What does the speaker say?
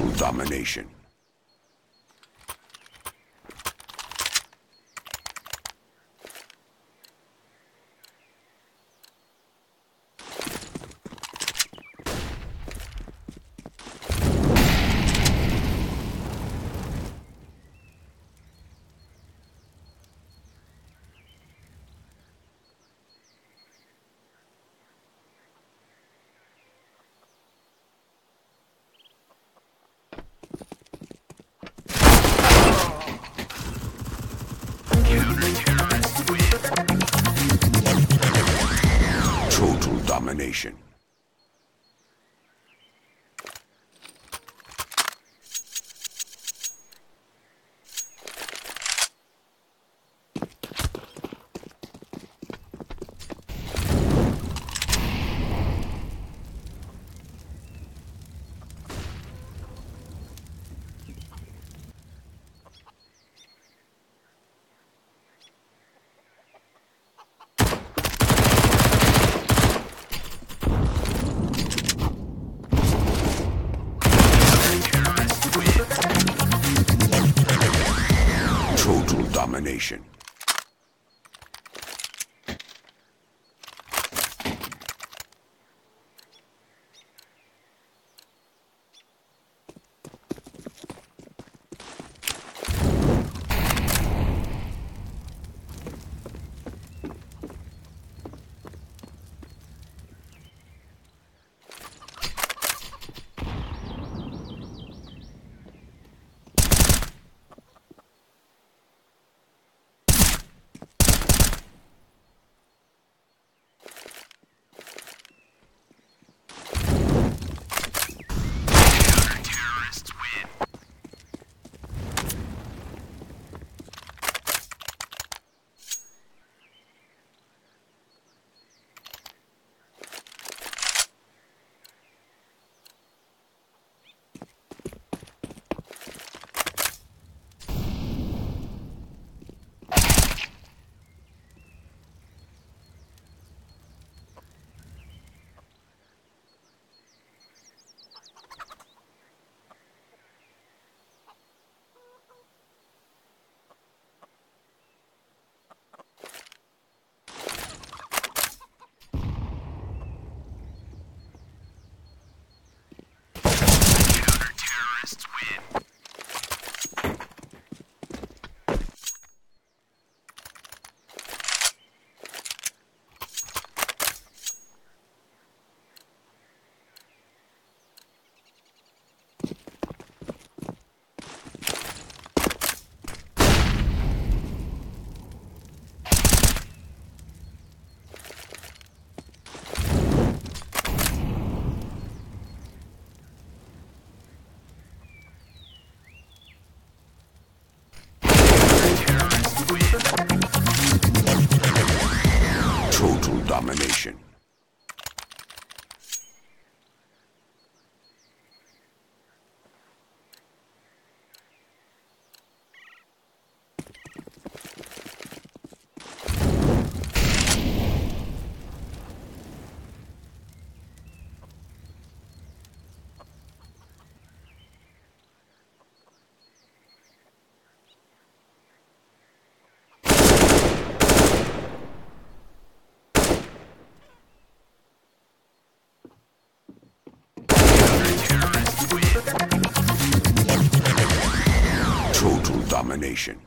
total domination. Total domination. Total domination.